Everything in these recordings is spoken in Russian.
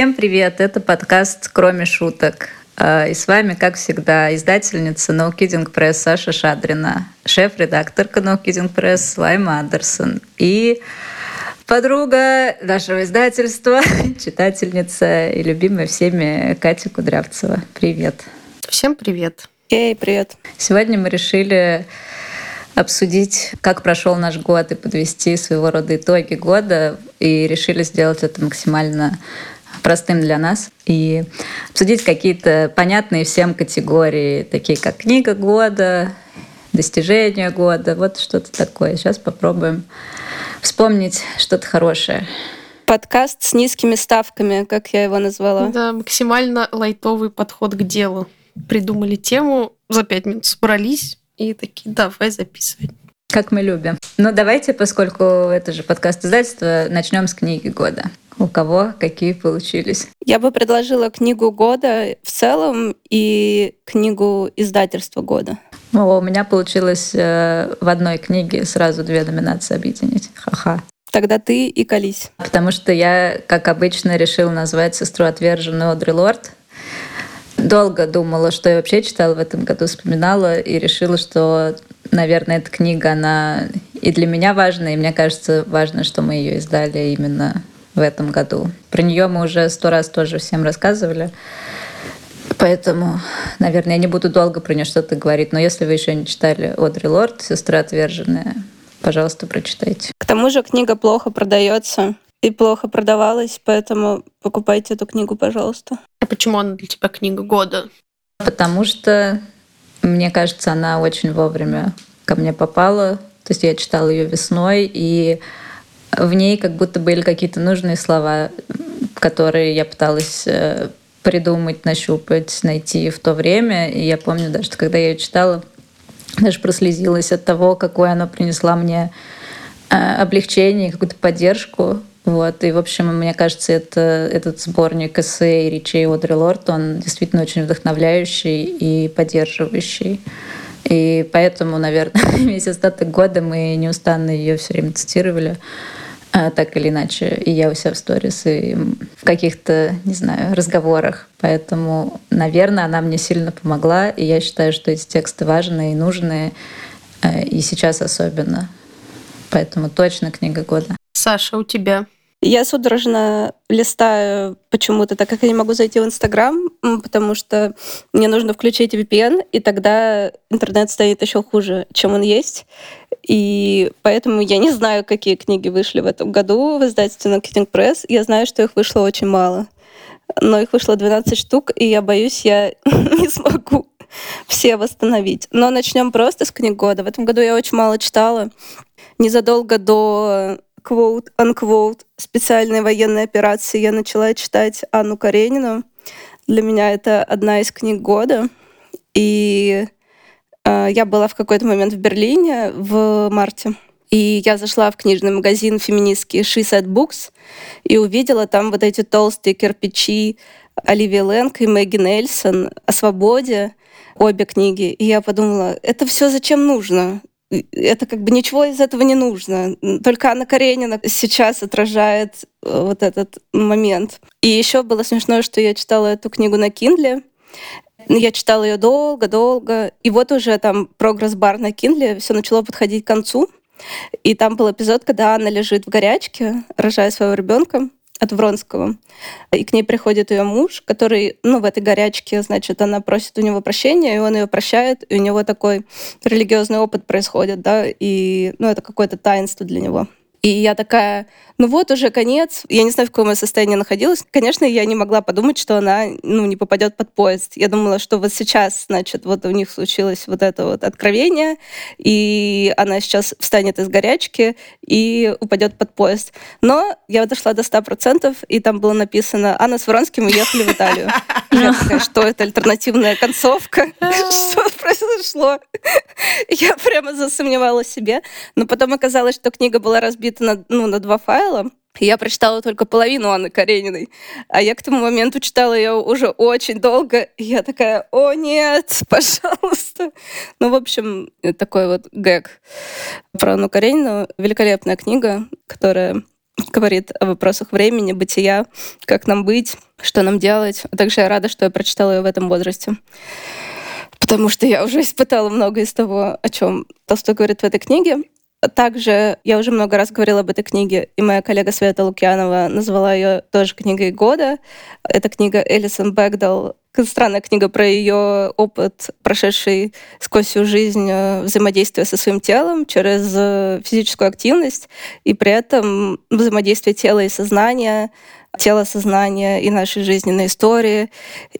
Всем привет! Это подкаст «Кроме шуток». А, и с вами, как всегда, издательница No Kidding Press Саша Шадрина, шеф-редакторка No Kidding Press Лайма Андерсон и подруга нашего издательства, читательница и любимая всеми Катя Кудрявцева. Привет! Всем привет! Эй, привет! Сегодня мы решили обсудить, как прошел наш год и подвести своего рода итоги года. И решили сделать это максимально простым для нас и обсудить какие-то понятные всем категории, такие как книга года, достижения года, вот что-то такое. Сейчас попробуем вспомнить что-то хорошее. Подкаст с низкими ставками, как я его назвала. Да, максимально лайтовый подход к делу. Придумали тему, за пять минут собрались и такие, давай записывать. Как мы любим. Ну, давайте, поскольку это же подкаст издательства, начнем с книги года. У кого какие получились? Я бы предложила книгу года в целом и книгу издательства года. О, у меня получилось э, в одной книге сразу две номинации объединить. Ха-ха. Тогда ты и колись. Потому что я, как обычно, решила назвать сестру отверженную Одри Лорд. Долго думала, что я вообще читала в этом году, вспоминала и решила, что, наверное, эта книга, она и для меня важна, и мне кажется, важно, что мы ее издали именно в этом году. Про нее мы уже сто раз тоже всем рассказывали. Поэтому, наверное, я не буду долго про нее что-то говорить. Но если вы еще не читали Одри Лорд, «Сестра отверженная», пожалуйста, прочитайте. К тому же книга плохо продается и плохо продавалась, поэтому покупайте эту книгу, пожалуйста. А почему она для тебя книга года? Потому что, мне кажется, она очень вовремя ко мне попала. То есть я читала ее весной, и в ней как будто были какие-то нужные слова, которые я пыталась э, придумать, нащупать, найти в то время. И я помню даже, что когда я ее читала, даже прослезилась от того, какое она принесла мне э, облегчение, какую-то поддержку. Вот. И, в общем, мне кажется, это, этот сборник эссе и речей Одри Лорд, он действительно очень вдохновляющий и поддерживающий. И поэтому, наверное, весь остаток года мы неустанно ее все время цитировали. А, так или иначе, и я у себя в сторис, и в каких-то, не знаю, разговорах. Поэтому, наверное, она мне сильно помогла, и я считаю, что эти тексты важные и нужные, э, и сейчас особенно. Поэтому точно книга года. Саша, у тебя? Я судорожно листаю почему-то, так как я не могу зайти в Инстаграм, потому что мне нужно включить VPN, и тогда интернет станет еще хуже, чем он есть. И поэтому я не знаю, какие книги вышли в этом году в издательстве Marketing Press. Я знаю, что их вышло очень мало. Но их вышло 12 штук, и я боюсь, я не смогу все восстановить. Но начнем просто с книг года. В этом году я очень мало читала. Незадолго до quote unquote специальной военной операции я начала читать Анну Каренину. Для меня это одна из книг года. И я была в какой-то момент в Берлине в марте. И я зашла в книжный магазин феминистский She Said Books и увидела там вот эти толстые кирпичи Оливии Лэнг и Мэгги Нельсон о свободе, обе книги. И я подумала, это все зачем нужно? это как бы ничего из этого не нужно. Только Анна Каренина сейчас отражает э, вот этот момент. И еще было смешно, что я читала эту книгу на Kindle. Я читала ее долго-долго. И вот уже там прогресс-бар на Kindle все начало подходить к концу. И там был эпизод, когда Анна лежит в горячке, рожая своего ребенка от Вронского. И к ней приходит ее муж, который, ну, в этой горячке, значит, она просит у него прощения, и он ее прощает, и у него такой религиозный опыт происходит, да, и, ну, это какое-то таинство для него. И я такая, ну вот уже конец. Я не знаю, в каком я состоянии находилась. Конечно, я не могла подумать, что она ну, не попадет под поезд. Я думала, что вот сейчас, значит, вот у них случилось вот это вот откровение, и она сейчас встанет из горячки и упадет под поезд. Но я дошла до 100%, и там было написано «Анна с Вронским уехали в Италию». Я такая, что это альтернативная концовка? Что произошло? Я прямо засомневалась себе. Но потом оказалось, что книга была разбита разбита на, ну, на два файла. Я прочитала только половину Анны Карениной, а я к тому моменту читала ее уже очень долго, и я такая, о нет, пожалуйста. Ну, в общем, такой вот гэг про Анну Каренину. Великолепная книга, которая говорит о вопросах времени, бытия, как нам быть, что нам делать. А также я рада, что я прочитала ее в этом возрасте. Потому что я уже испытала много из того, о чем Толстой говорит в этой книге. Также я уже много раз говорила об этой книге, и моя коллега Света Лукьянова назвала ее тоже книгой года. Это книга Элисон Бэгдал. Странная книга про ее опыт, прошедший сквозь всю жизнь э, взаимодействия со своим телом через э, физическую активность, и при этом взаимодействие тела и сознания, тело, сознания и нашей жизненной истории.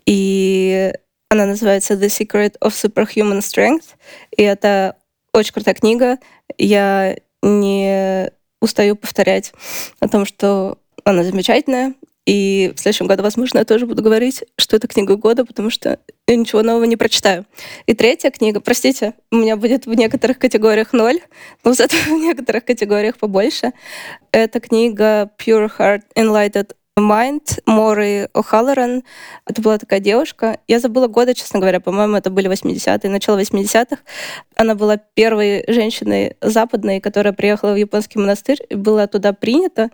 И она называется The Secret of Superhuman Strength, и это очень крутая книга. Я не устаю повторять о том, что она замечательная. И в следующем году, возможно, я тоже буду говорить, что это книга года, потому что я ничего нового не прочитаю. И третья книга, простите, у меня будет в некоторых категориях ноль, но зато в некоторых категориях побольше. Это книга Pure Heart Enlightened Mind Мори О'Халлоран. Это была такая девушка. Я забыла годы, честно говоря. По-моему, это были 80-е, начало 80-х. Она была первой женщиной западной, которая приехала в японский монастырь и была туда принята.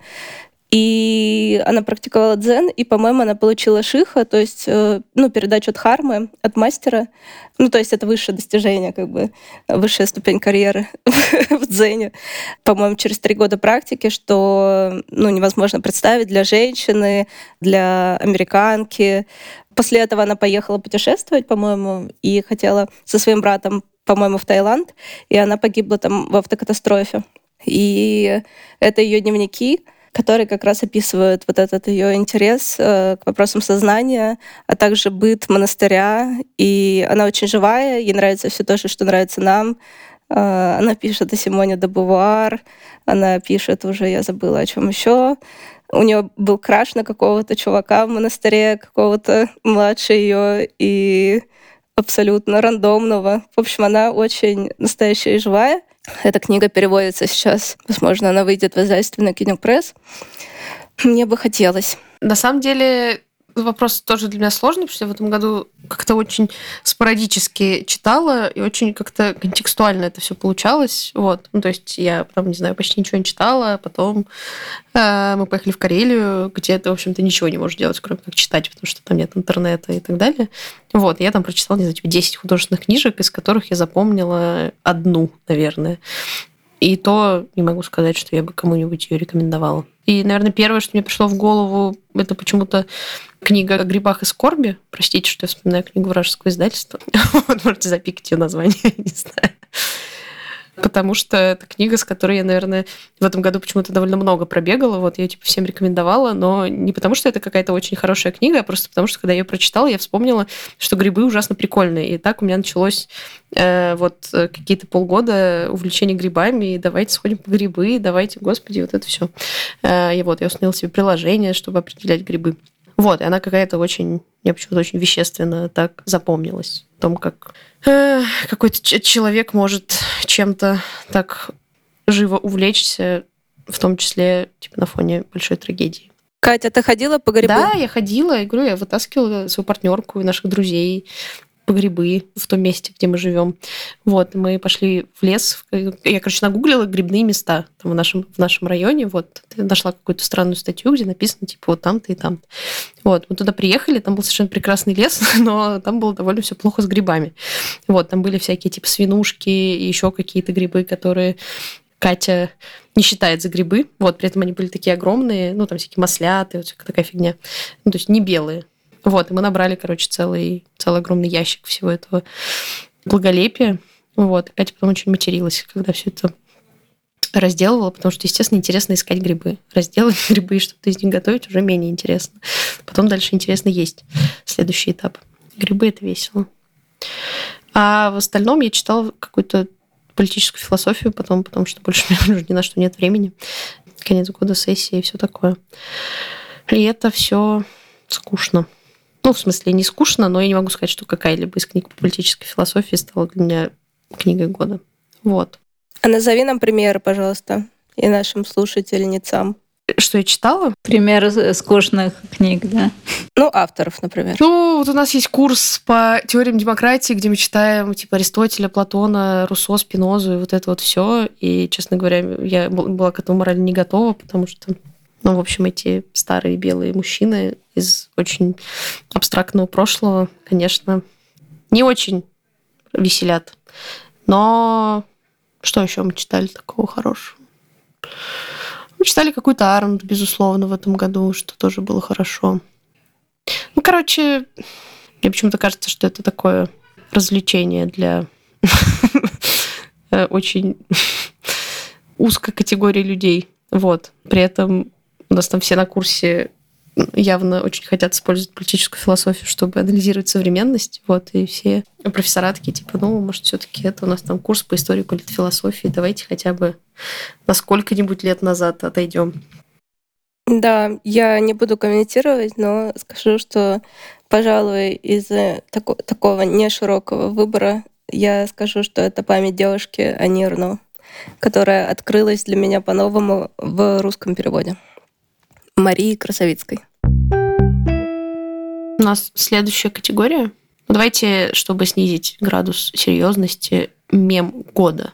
И она практиковала дзен, и, по-моему, она получила шиха, то есть, э, ну, передачу дхармы от мастера. Ну, то есть это высшее достижение, как бы, высшая ступень карьеры в дзене. По-моему, через три года практики, что, ну, невозможно представить для женщины, для американки. После этого она поехала путешествовать, по-моему, и хотела со своим братом, по-моему, в Таиланд, и она погибла там в автокатастрофе. И это ее дневники — которые как раз описывают вот этот ее интерес э, к вопросам сознания, а также быт монастыря. И она очень живая, ей нравится все то, что нравится нам. Э, она пишет о Симоне де Бувуар, она пишет уже, я забыла о чем еще. У нее был краш на какого-то чувака в монастыре, какого-то младше ее, и абсолютно рандомного. В общем, она очень настоящая и живая. Эта книга переводится сейчас. Возможно, она выйдет в издательстве на Кинопресс. Мне бы хотелось. На самом деле, вопрос тоже для меня сложный, потому что я в этом году как-то очень спорадически читала, и очень как-то контекстуально это все получалось. Вот. Ну, то есть я потом, не знаю, почти ничего не читала, а потом э, мы поехали в Карелию, где ты, в общем-то, ничего не можешь делать, кроме как читать, потому что там нет интернета и так далее. Вот. Я там прочитала, не знаю, 10 типа художественных книжек, из которых я запомнила одну, наверное. И то не могу сказать, что я бы кому-нибудь ее рекомендовала. И, наверное, первое, что мне пришло в голову, это почему-то книга о грибах и скорби. Простите, что я вспоминаю книгу вражеского издательства. Вот, можете запикать ее название, не знаю потому что это книга, с которой я, наверное, в этом году почему-то довольно много пробегала. Вот я ее типа всем рекомендовала, но не потому, что это какая-то очень хорошая книга, а просто потому, что когда я ее прочитала, я вспомнила, что грибы ужасно прикольные. И так у меня началось э, вот какие-то полгода увлечения грибами, и давайте сходим по грибы, давайте, господи, вот это все. Э, и вот я установила себе приложение, чтобы определять грибы. Вот, и она какая-то очень, мне почему-то очень вещественно так запомнилась. О том, как э, какой-то человек может чем-то так живо увлечься, в том числе типа на фоне большой трагедии. Катя, ты ходила по грибам? Да, я ходила. Я говорю, я вытаскивала свою партнерку и наших друзей грибы в том месте, где мы живем. Вот, мы пошли в лес. Я, короче, нагуглила грибные места там в нашем, в нашем районе. Вот, нашла какую-то странную статью, где написано, типа, вот там-то и там-то. Вот, мы туда приехали, там был совершенно прекрасный лес, но там было довольно все плохо с грибами. Вот, там были всякие, типа, свинушки и еще какие-то грибы, которые Катя не считает за грибы. Вот, при этом они были такие огромные, ну, там всякие масляты, вот такая фигня. Ну, то есть не белые. Вот, и мы набрали, короче, целый, целый огромный ящик всего этого благолепия. Вот, и Катя потом очень материлась, когда все это разделывала, потому что, естественно, интересно искать грибы. Разделать грибы и что-то из них готовить уже менее интересно. Потом дальше интересно есть. Следующий этап. Грибы — это весело. А в остальном я читала какую-то политическую философию потом, потому что больше мне уже ни на что нет времени. Конец года, сессия и все такое. И это все скучно. Ну, в смысле, не скучно, но я не могу сказать, что какая-либо из книг по политической философии стала для меня книгой года. Вот. А назови нам примеры, пожалуйста, и нашим слушательницам. Что я читала? Примеры скучных книг, да. Ну, авторов, например. Ну, вот у нас есть курс по теориям демократии, где мы читаем типа Аристотеля, Платона, Руссо, Спинозу и вот это вот все. И, честно говоря, я была к этому морально не готова, потому что Ну, в общем, эти старые белые мужчины из очень абстрактного прошлого, конечно, не очень веселят. Но что еще мы читали такого хорошего? Мы читали какую-то Арнт, безусловно, в этом году, что тоже было хорошо. Ну, короче, мне почему-то кажется, что это такое развлечение для очень узкой категории людей. Вот. При этом у нас там все на курсе явно очень хотят использовать политическую философию, чтобы анализировать современность. Вот, и все профессора такие, типа, ну, может, все-таки это у нас там курс по истории политфилософии, давайте хотя бы на сколько-нибудь лет назад отойдем. Да, я не буду комментировать, но скажу, что, пожалуй, из-за тако- такого неширокого выбора я скажу, что это память девушки Анирну, которая открылась для меня по-новому в русском переводе. Марии Красовицкой. У нас следующая категория. Давайте, чтобы снизить градус серьезности, мем года.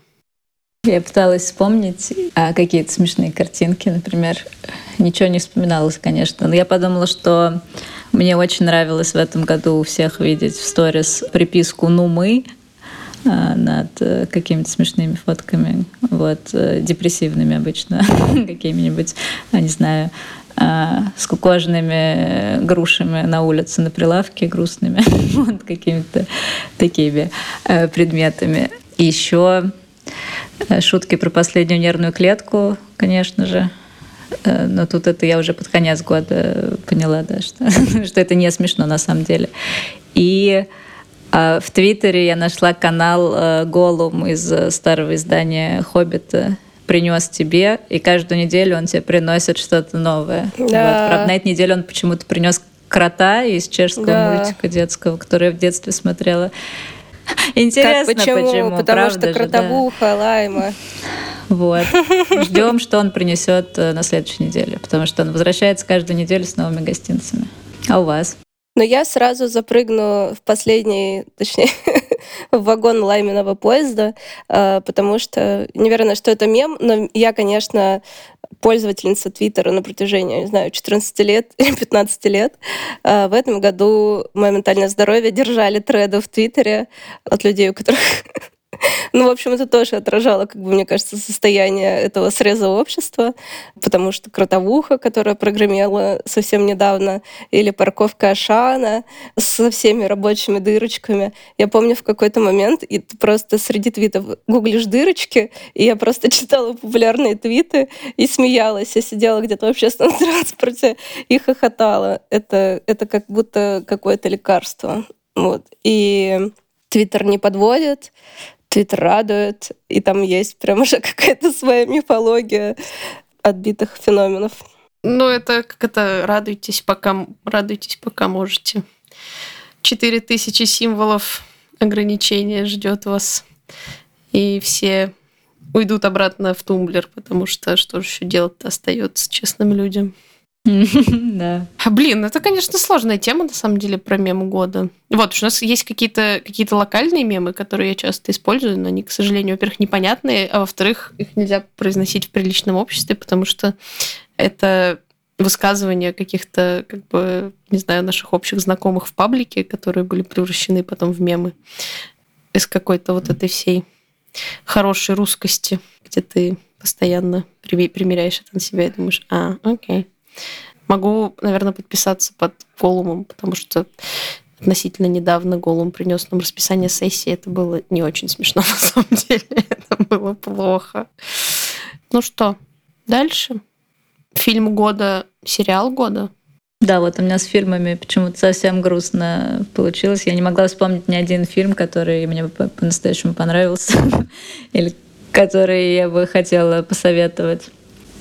Я пыталась вспомнить а, какие-то смешные картинки, например. Ничего не вспоминалось, конечно. Но я подумала, что мне очень нравилось в этом году у всех видеть в сторис приписку «Ну мы», а, над э, какими-то смешными фотками, вот, э, депрессивными обычно, какими-нибудь, не знаю, а, скукоженными грушами на улице на прилавке, грустными, вот какими-то такими э, предметами. Еще э, шутки про последнюю нервную клетку, конечно же. Э, но тут это я уже под конец года поняла, да, что, что это не смешно на самом деле. И в Твиттере я нашла канал Голум из старого издания «Хоббита», принес тебе, и каждую неделю он тебе приносит что-то новое. Да. Вот. Правда, на этой неделе он почему-то принес крота из чешского да. мультика детского, который я в детстве смотрела. Интересно, как, почему? почему? Потому правда что кротовуха, да. лайма. Вот. Ждем, что он принесет э, на следующей неделе, потому что он возвращается каждую неделю с новыми гостинцами. А у вас? Но я сразу запрыгну в последний, точнее, в вагон лайменного поезда, а, потому что, неверно, что это мем, но я, конечно, пользовательница Твиттера на протяжении, не знаю, 14 лет или 15 лет. А, в этом году мое ментальное здоровье держали треды в Твиттере от людей, у которых Ну, в общем, это тоже отражало, как бы, мне кажется, состояние этого среза общества, потому что кротовуха, которая прогремела совсем недавно, или парковка Ашана со всеми рабочими дырочками. Я помню в какой-то момент, и ты просто среди твитов гуглишь дырочки, и я просто читала популярные твиты и смеялась. Я сидела где-то в общественном транспорте и хохотала. Это, это как будто какое-то лекарство. Вот. И Твиттер не подводит, Твиттер радует, и там есть прям уже какая-то своя мифология отбитых феноменов. Ну, это как это радуйтесь, пока радуйтесь, пока можете. Четыре тысячи символов ограничения ждет вас. И все уйдут обратно в тумблер, потому что что же еще делать-то остается честным людям. Да. А, блин, это, конечно, сложная тема, на самом деле, про мемы года. Вот, у нас есть какие-то какие локальные мемы, которые я часто использую, но они, к сожалению, во-первых, непонятные, а во-вторых, их нельзя произносить в приличном обществе, потому что это высказывания каких-то, как бы, не знаю, наших общих знакомых в паблике, которые были превращены потом в мемы из какой-то вот этой всей хорошей русскости, где ты постоянно примеряешь это на себя и думаешь, а, окей. Могу, наверное, подписаться под Голумом, потому что относительно недавно Голум принес нам расписание сессии. Это было не очень смешно, на самом деле. Это было плохо. Ну что, дальше? Фильм года, сериал года. Да, вот у меня с фильмами почему-то совсем грустно получилось. Я не могла вспомнить ни один фильм, который мне по-настоящему понравился, или который я бы хотела посоветовать.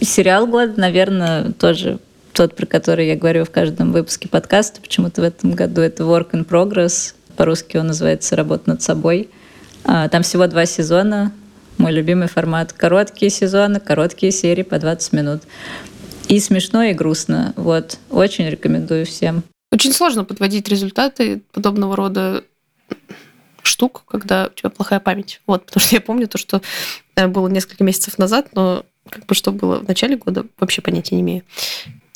Сериал года, наверное, тоже тот, про который я говорю в каждом выпуске подкаста. Почему-то в этом году это Work in Progress. По-русски он называется «Работа над собой». А, там всего два сезона. Мой любимый формат. Короткие сезоны, короткие серии по 20 минут. И смешно, и грустно. Вот. Очень рекомендую всем. Очень сложно подводить результаты подобного рода штук, когда у тебя плохая память. Вот, потому что я помню то, что э, было несколько месяцев назад, но как бы что было в начале года, вообще понятия не имею.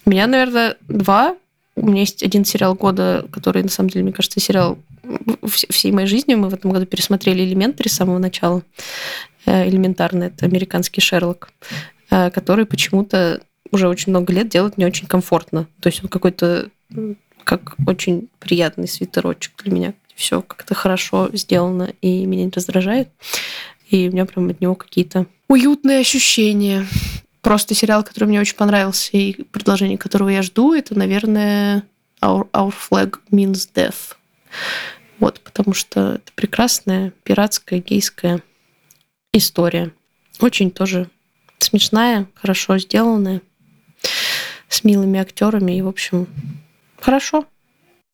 Меня, наверное, два. У меня есть один сериал года, который, на самом деле, мне кажется, сериал всей моей жизни. Мы в этом году пересмотрели «Элементари» с самого начала. Э, элементарно, это американский Шерлок, э, который почему-то уже очень много лет делает мне очень комфортно. То есть он какой-то как очень приятный свитерочек для меня. Все как-то хорошо сделано и меня не раздражает. И у меня прям от него какие-то уютные ощущения. Просто сериал, который мне очень понравился и предложение которого я жду, это, наверное, Our, Our Flag Means Death. Вот, потому что это прекрасная пиратская гейская история. Очень тоже смешная, хорошо сделанная, с милыми актерами и, в общем, хорошо.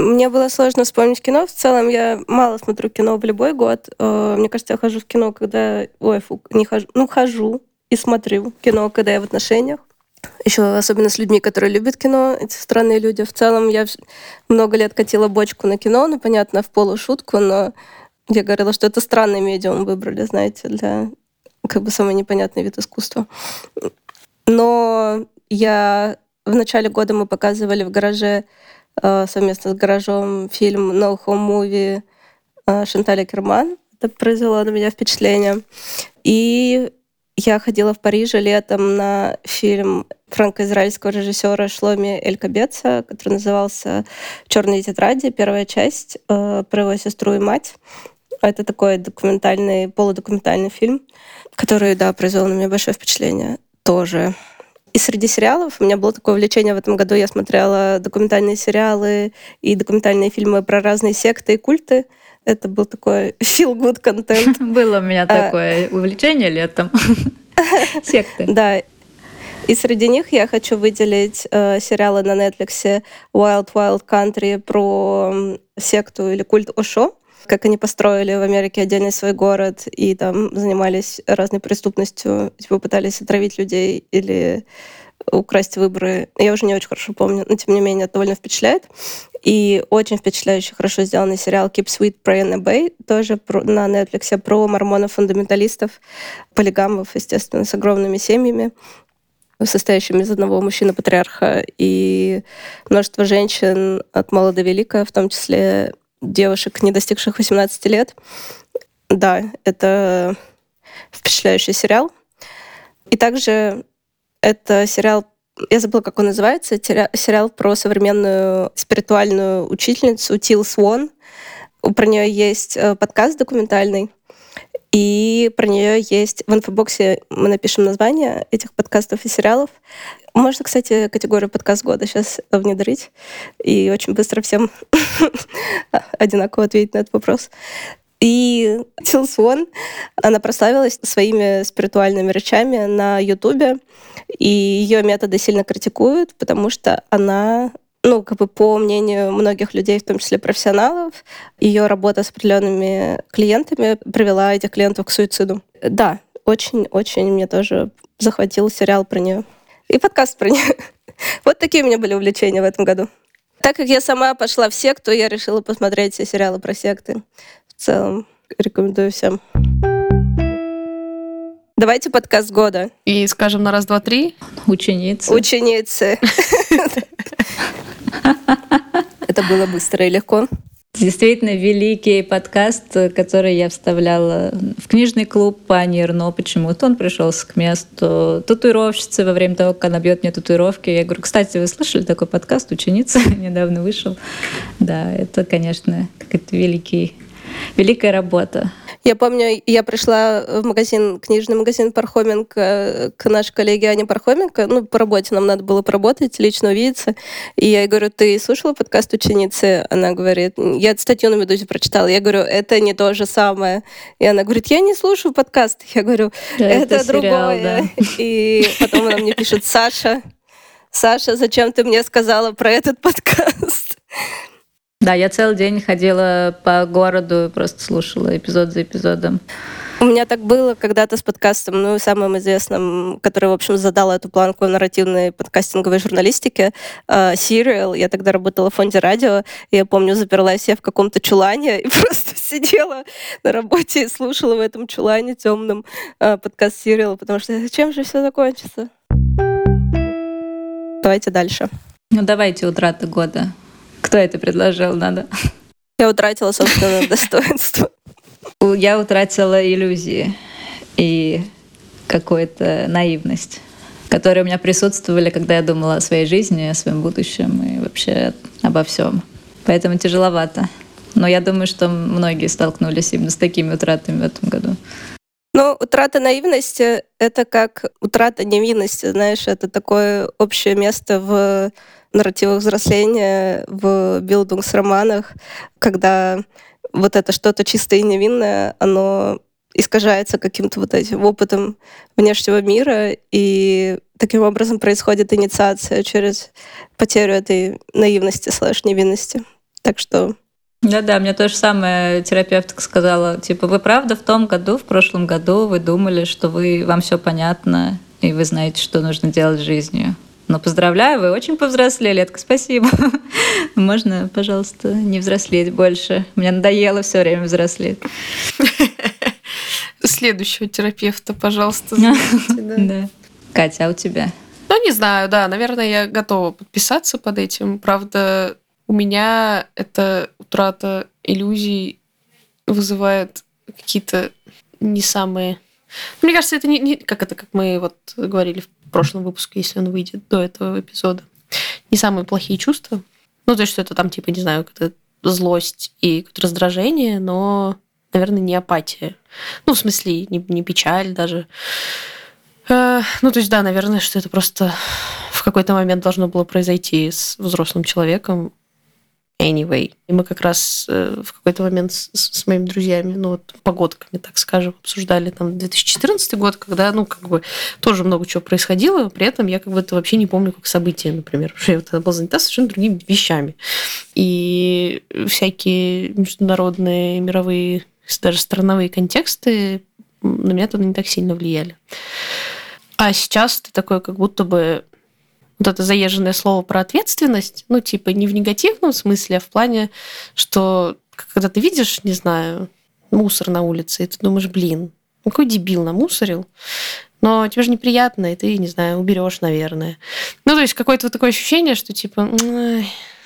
Мне было сложно вспомнить кино. В целом я мало смотрю кино в любой год. Э, мне кажется, я хожу в кино, когда... Ой, фу, не хожу. Ну, хожу и смотрю кино, когда я в отношениях. Еще особенно с людьми, которые любят кино, эти странные люди. В целом я много лет катила бочку на кино, ну, понятно, в полушутку, но я говорила, что это странный медиум выбрали, знаете, для как бы самый непонятный вид искусства. Но я в начале года мы показывали в гараже совместно с гаражом фильм No Home Movie э, Шанталя Керман. Это произвело на меня впечатление. И я ходила в Париже летом на фильм франко-израильского режиссера Шломи Элькабеца, который назывался «Черные тетради», первая часть э, про его сестру и мать. Это такой документальный, полудокументальный фильм, который, да, произвел на меня большое впечатление тоже. И среди сериалов у меня было такое увлечение в этом году. Я смотрела документальные сериалы и документальные фильмы про разные секты и культы. Это был такой feel-good контент. Было у меня а, такое увлечение летом. Секты. Да. И среди них я хочу выделить э, сериалы на Netflix Wild Wild Country про секту или культ Ошо как они построили в Америке отдельный свой город и там занимались разной преступностью, типа пытались отравить людей или украсть выборы. Я уже не очень хорошо помню, но тем не менее это довольно впечатляет. И очень впечатляющий, хорошо сделанный сериал Keep Sweet, Pray and Obey, тоже про, на Netflix, про мормонов-фундаменталистов, полигамов, естественно, с огромными семьями состоящими из одного мужчины-патриарха и множество женщин от мала до велика, в том числе девушек, не достигших 18 лет. Да, это впечатляющий сериал. И также это сериал, я забыла, как он называется, сериал про современную спиритуальную учительницу Тил Свон. Про нее есть э, подкаст документальный, и про нее есть в инфобоксе мы напишем название этих подкастов и сериалов. Можно, кстати, категорию подкаст года сейчас внедрить и очень быстро всем одинаково ответить на этот вопрос. И Тил Свон, она прославилась своими спиритуальными речами на Ютубе, и ее методы сильно критикуют, потому что она ну, как бы по мнению многих людей, в том числе профессионалов, ее работа с определенными клиентами привела этих клиентов к суициду. Да, очень-очень мне тоже захватил сериал про нее. И подкаст про нее. Вот такие у меня были увлечения в этом году. Так как я сама пошла в секту, я решила посмотреть все сериалы про секты. В целом, рекомендую всем. Давайте подкаст года. И скажем на раз, два, три. Ученицы. Ученицы. Это было быстро и легко. Действительно, великий подкаст, который я вставляла в книжный клуб Панир, но почему-то он пришелся к месту татуировщицы во время того, как она бьет мне татуировки. Я говорю, кстати, вы слышали такой подкаст «Ученица»? Недавно вышел. Да, это, конечно, какой-то великий, великая работа. Я помню, я пришла в магазин, книжный магазин Пархоменко к нашей коллеге Ане Пархоменко. Ну, по работе нам надо было поработать, лично увидеться. И я ей говорю, ты слушала подкаст ученицы? Она говорит, я статью на «Медузе» прочитала. Я говорю, это не то же самое. И она говорит, я не слушаю подкаст. Я говорю, это, это другое. Сериал, да. И потом она мне пишет, Саша, Саша, зачем ты мне сказала про этот подкаст? Да, я целый день ходила по городу и просто слушала эпизод за эпизодом. У меня так было когда-то с подкастом, ну, самым известным, который, в общем, задал эту планку нарративной подкастинговой журналистики, uh, Serial. Я тогда работала в фонде радио, и я помню, заперлась я в каком-то чулане и просто сидела на работе и слушала в этом чулане темном uh, подкаст Serial, потому что чем же все закончится? Давайте дальше. Ну, давайте утраты года. Кто это предложил? Надо. Я утратила собственное достоинство. Я утратила иллюзии и какую-то наивность, которые у меня присутствовали, когда я думала о своей жизни, о своем будущем и вообще обо всем. Поэтому тяжеловато. Но я думаю, что многие столкнулись именно с такими утратами в этом году. Ну, утрата наивности — это как утрата невинности, знаешь, это такое общее место в нарративах взросления, в билдунгс-романах, когда вот это что-то чистое и невинное, оно искажается каким-то вот этим опытом внешнего мира, и таким образом происходит инициация через потерю этой наивности слэш невинности. Так что да-да, мне то же самое терапевтка сказала. Типа, вы правда в том году, в прошлом году вы думали, что вы, вам все понятно, и вы знаете, что нужно делать с жизнью. Но поздравляю, вы очень повзрослели. Летка, спасибо. Можно, пожалуйста, не взрослеть больше. Мне надоело все время взрослеть. Следующего терапевта, пожалуйста. Да. Катя, а у тебя? Ну, не знаю, да, наверное, я готова подписаться под этим. Правда, у меня эта утрата иллюзий вызывает какие-то не самые... Мне кажется, это не, не как это, как мы вот говорили в прошлом выпуске, если он выйдет до этого эпизода, не самые плохие чувства. Ну, то есть, что это там, типа, не знаю, какая-то злость и какое-то раздражение, но, наверное, не апатия. Ну, в смысле, не, не печаль даже. Э, ну, то есть, да, наверное, что это просто в какой-то момент должно было произойти с взрослым человеком, anyway. И мы как раз э, в какой-то момент с, с моими друзьями, ну вот погодками, так скажем, обсуждали там 2014 год, когда, ну, как бы тоже много чего происходило, при этом я как бы это вообще не помню как событие, например, потому что я тогда была занята совершенно другими вещами. И всякие международные, мировые, даже страновые контексты на меня тогда не так сильно влияли. А сейчас ты такой, как будто бы вот это заезженное слово про ответственность, ну, типа, не в негативном смысле, а в плане, что когда ты видишь, не знаю, мусор на улице, и ты думаешь, блин, какой дебил намусорил, но тебе же неприятно, и ты, не знаю, уберешь, наверное. Ну, то есть какое-то вот такое ощущение, что типа,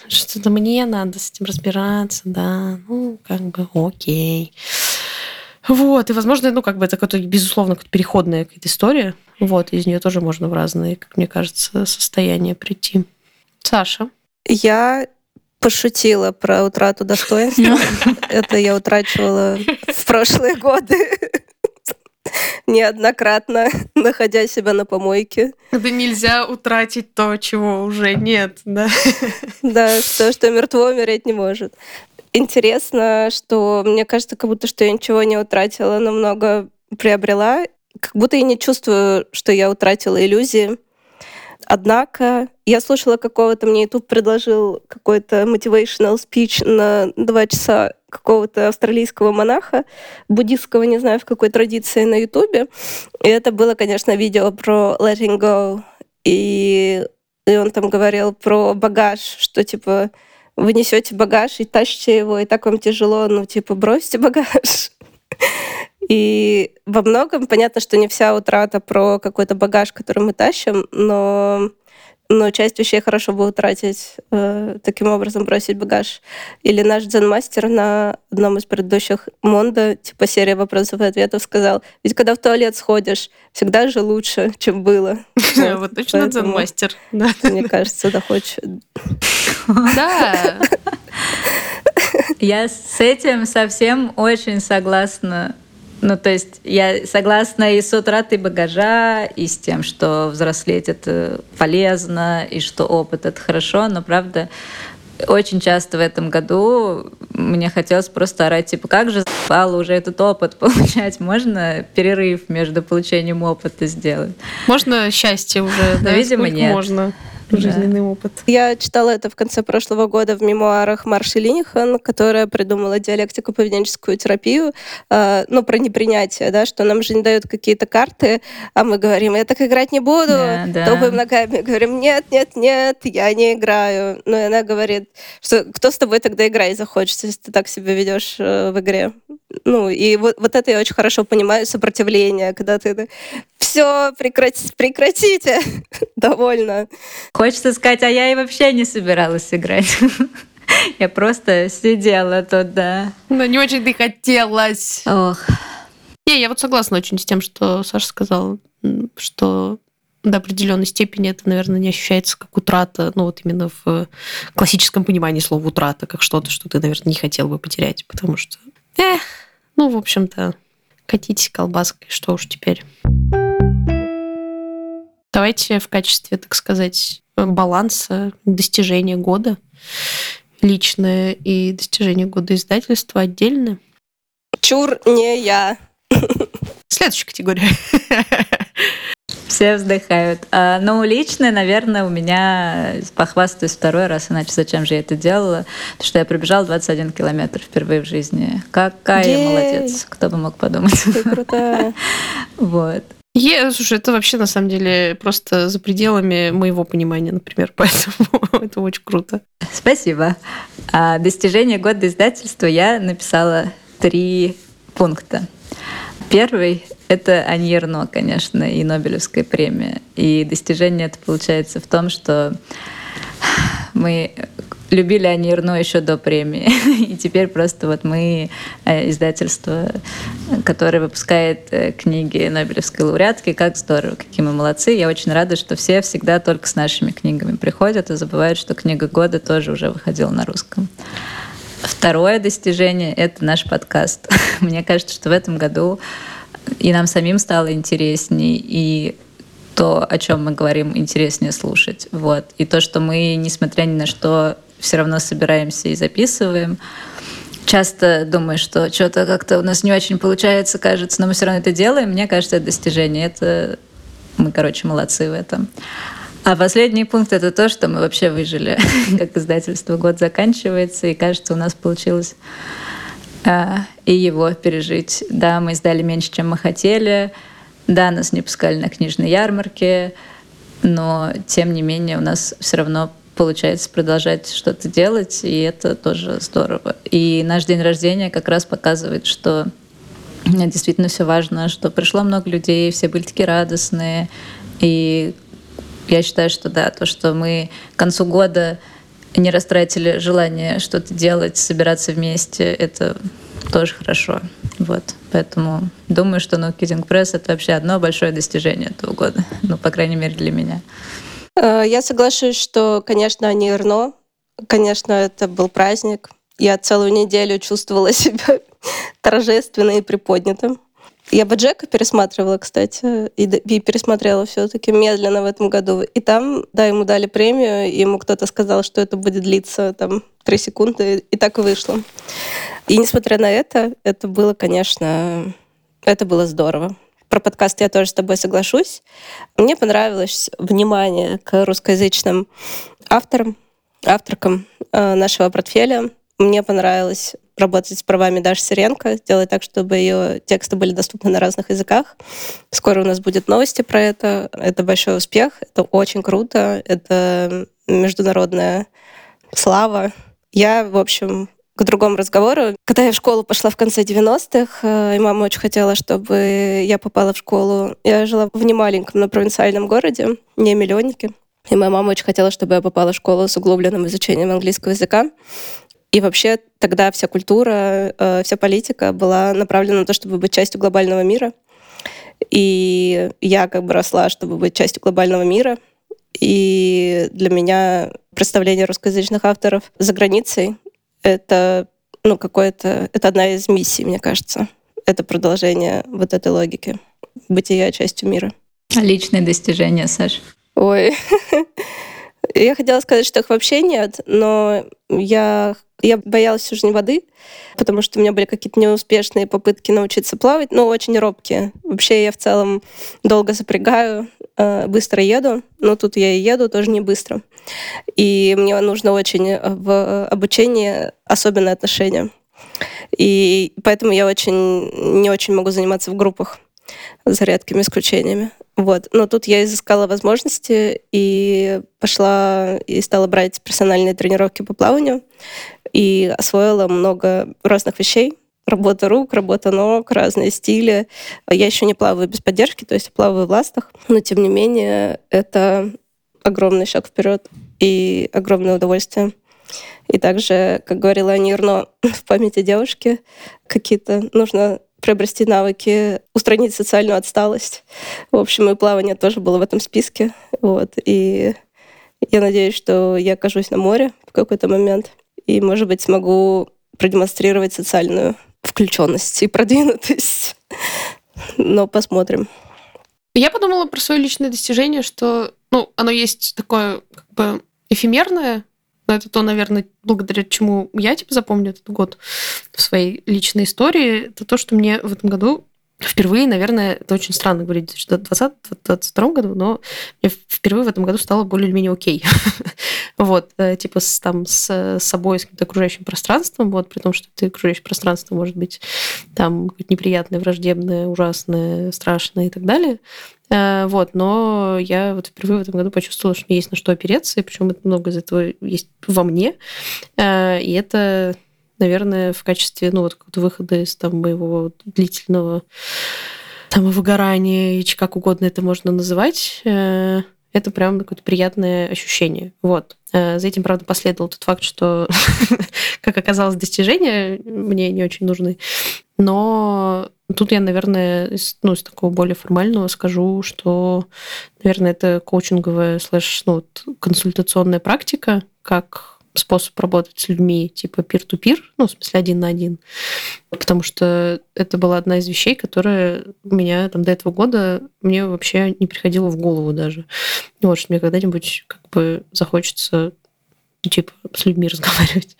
что-то мне надо с этим разбираться, да, ну, как бы окей. Вот, и, возможно, ну, как бы это какая-то, безусловно, какая-то переходная какая-то история. Вот, из нее тоже можно в разные, как мне кажется, состояния прийти. Саша? Я пошутила про утрату достоинства. Это я утрачивала в прошлые годы неоднократно, находя себя на помойке. Да нельзя утратить то, чего уже нет, да? Да, то, что мертво умереть не может интересно, что мне кажется, как будто что я ничего не утратила, но много приобрела. Как будто я не чувствую, что я утратила иллюзии. Однако я слушала какого-то, мне YouTube предложил какой-то motivational speech на два часа какого-то австралийского монаха, буддистского, не знаю, в какой традиции на Ютубе. И это было, конечно, видео про letting go. И, и он там говорил про багаж, что типа вы несете багаж и тащите его, и так вам тяжело, ну, типа, бросьте багаж. И во многом понятно, что не вся утрата про какой-то багаж, который мы тащим, но но часть вещей хорошо бы утратить, э, таким образом бросить багаж. Или наш дзен-мастер на одном из предыдущих Монда, типа серия вопросов и ответов, сказал, ведь когда в туалет сходишь, всегда же лучше, чем было. Вот точно дзен-мастер. Мне кажется, доходчив. Да. Я с этим совсем очень согласна. Ну, то есть я согласна и с утратой багажа, и с тем, что взрослеть это полезно, и что опыт это хорошо, но правда очень часто в этом году мне хотелось просто орать, типа, как же заебало уже этот опыт получать? Можно перерыв между получением опыта сделать? Можно счастье уже, да? Видимо, нет. Можно? Жизненный да. опыт. Я читала это в конце прошлого года в мемуарах Марши Линихан, которая придумала диалектику поведенческую терапию, э, ну, про непринятие, да, что нам же не дают какие-то карты, а мы говорим, я так играть не буду, да, да. топаем ногами, говорим, нет, нет, нет, я не играю. Ну, и она говорит, что кто с тобой тогда играть захочет, если ты так себя ведешь э, в игре. Ну, и вот, вот это я очень хорошо понимаю, сопротивление, когда ты все, прекрати, прекратите, довольно. Хочется сказать, а я и вообще не собиралась играть. Я просто сидела тут, да. Но не очень ты хотелось. Ох. Не, я вот согласна очень с тем, что Саша сказал, что до определенной степени это, наверное, не ощущается как утрата, ну вот именно в классическом понимании слова утрата, как что-то, что ты, наверное, не хотел бы потерять, потому что, эх, ну, в общем-то, катитесь колбаской, что уж теперь. Давайте в качестве, так сказать, баланса достижения года личное и достижение года издательства отдельно. Чур, не я. Следующая категория. Все вздыхают. А, ну, личное, наверное, у меня похвастаюсь второй раз, иначе зачем же я это делала? Потому что я пробежала 21 километр впервые в жизни. Какая Ей! молодец, кто бы мог подумать. Ты крутая. Вот. Е, слушай, это вообще на самом деле просто за пределами моего понимания, например, поэтому это очень круто. Спасибо. А достижение года издательства я написала три пункта. Первый — это Аньерно, конечно, и Нобелевская премия. И достижение это получается в том, что мы любили Ирну еще до премии. И теперь просто вот мы э, издательство, которое выпускает э, книги Нобелевской лауреатки. Как здорово, какие мы молодцы. Я очень рада, что все всегда только с нашими книгами приходят и забывают, что книга года тоже уже выходила на русском. Второе достижение — это наш подкаст. Мне кажется, что в этом году и нам самим стало интересней, и то, о чем мы говорим, интереснее слушать. Вот. И то, что мы, несмотря ни на что, все равно собираемся и записываем. Часто думаю, что что-то как-то у нас не очень получается, кажется, но мы все равно это делаем. Мне кажется, это достижение. Это мы, короче, молодцы в этом. А последний пункт это то, что мы вообще выжили, как издательство год заканчивается, и кажется, у нас получилось а, и его пережить. Да, мы издали меньше, чем мы хотели, да, нас не пускали на книжные ярмарки, но тем не менее у нас все равно получается продолжать что-то делать, и это тоже здорово. И наш день рождения как раз показывает, что действительно все важно, что пришло много людей, все были такие радостные. И я считаю, что да, то, что мы к концу года не растратили желание что-то делать, собираться вместе, это тоже хорошо. Вот. Поэтому думаю, что No Press — это вообще одно большое достижение этого года. Ну, по крайней мере, для меня. Э, я соглашусь, что, конечно, не Эрно. Конечно, это был праздник. Я целую неделю чувствовала себя торжественно и приподнятым. Я бы Джека пересматривала, кстати, и, и пересмотрела все-таки медленно в этом году. И там, да, ему дали премию, ему кто-то сказал, что это будет длиться там три секунды, и так и вышло. И несмотря на это, это было, конечно, это было здорово. Про подкаст я тоже с тобой соглашусь. Мне понравилось внимание к русскоязычным авторам, авторкам э, нашего портфеля. Мне понравилось работать с правами Даши Сиренко, сделать так, чтобы ее тексты были доступны на разных языках. Скоро у нас будет новости про это. Это большой успех, это очень круто, это международная слава. Я, в общем, к другому разговору. Когда я в школу пошла в конце 90-х, э, и мама очень хотела, чтобы я попала в школу. Я жила в немаленьком, но провинциальном городе, не миллионнике. И моя мама очень хотела, чтобы я попала в школу с углубленным изучением английского языка. И вообще тогда вся культура, э, вся политика была направлена на то, чтобы быть частью глобального мира. И я как бы росла, чтобы быть частью глобального мира. И для меня представление русскоязычных авторов за границей это ну, какое-то... Это одна из миссий, мне кажется. Это продолжение вот этой логики. Бытия частью мира. Личные достижения, Саш? Ой. Я хотела сказать, что их вообще нет, но я, я боялась уже не воды, потому что у меня были какие-то неуспешные попытки научиться плавать, но очень робкие. Вообще я в целом долго запрягаю, э, быстро еду, но тут я и еду тоже не быстро. И мне нужно очень в обучении особенное отношение. И поэтому я очень не очень могу заниматься в группах за редкими исключениями. Вот. Но тут я изыскала возможности и пошла и стала брать персональные тренировки по плаванию и освоила много разных вещей. Работа рук, работа ног, разные стили. Я еще не плаваю без поддержки, то есть плаваю в ластах, но тем не менее это огромный шаг вперед и огромное удовольствие. И также, как говорила Анирно в памяти девушки, какие-то нужно приобрести навыки, устранить социальную отсталость. В общем, и плавание тоже было в этом списке. Вот. И я надеюсь, что я окажусь на море в какой-то момент и, может быть, смогу продемонстрировать социальную включенность и продвинутость. Но посмотрим. Я подумала про свое личное достижение, что ну, оно есть такое как бы эфемерное, но это то, наверное, благодаря чему я типа запомню этот год в своей личной истории. Это то, что мне в этом году впервые, наверное, это очень странно говорить в 2020-2022 году, но мне впервые в этом году стало более или менее окей. вот, э, типа с, там с собой, с каким-то окружающим пространством, вот, при том, что это окружающее пространство может быть там неприятное, враждебное, ужасное, страшное и так далее. Э, вот, но я вот впервые в этом году почувствовала, что мне есть на что опереться, и причем это много из этого есть во мне. Э, и это, наверное, в качестве, ну, вот выхода из там моего длительного там выгорания, и как угодно это можно называть, э, это прям какое-то приятное ощущение. Вот. За этим, правда, последовал тот факт, что, как оказалось, достижения мне не очень нужны. Но Тут я, наверное, из, ну, из такого более формального скажу, что, наверное, это коучинговая слэш ну, консультационная практика, как способ работать с людьми типа peer-to-peer, ну, в смысле один на один. Потому что это была одна из вещей, которая у меня там до этого года мне вообще не приходила в голову даже. Вот, что мне когда-нибудь как бы захочется типа с людьми разговаривать.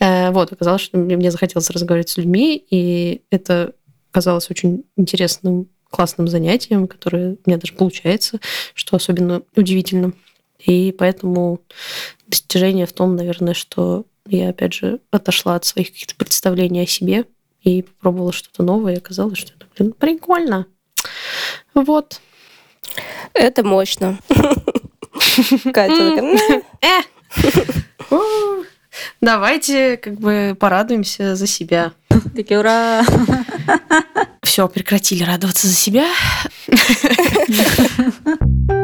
Э, вот, оказалось, что мне захотелось разговаривать с людьми, и это казалось очень интересным, классным занятием, которое у меня даже получается, что особенно удивительно. И поэтому достижение в том, наверное, что я, опять же, отошла от своих каких-то представлений о себе и попробовала что-то новое, и оказалось, что это, блин, прикольно. Вот. Это мощно. Катя такая... Э! Давайте как бы порадуемся за себя. Такие ура! Все, прекратили радоваться за себя.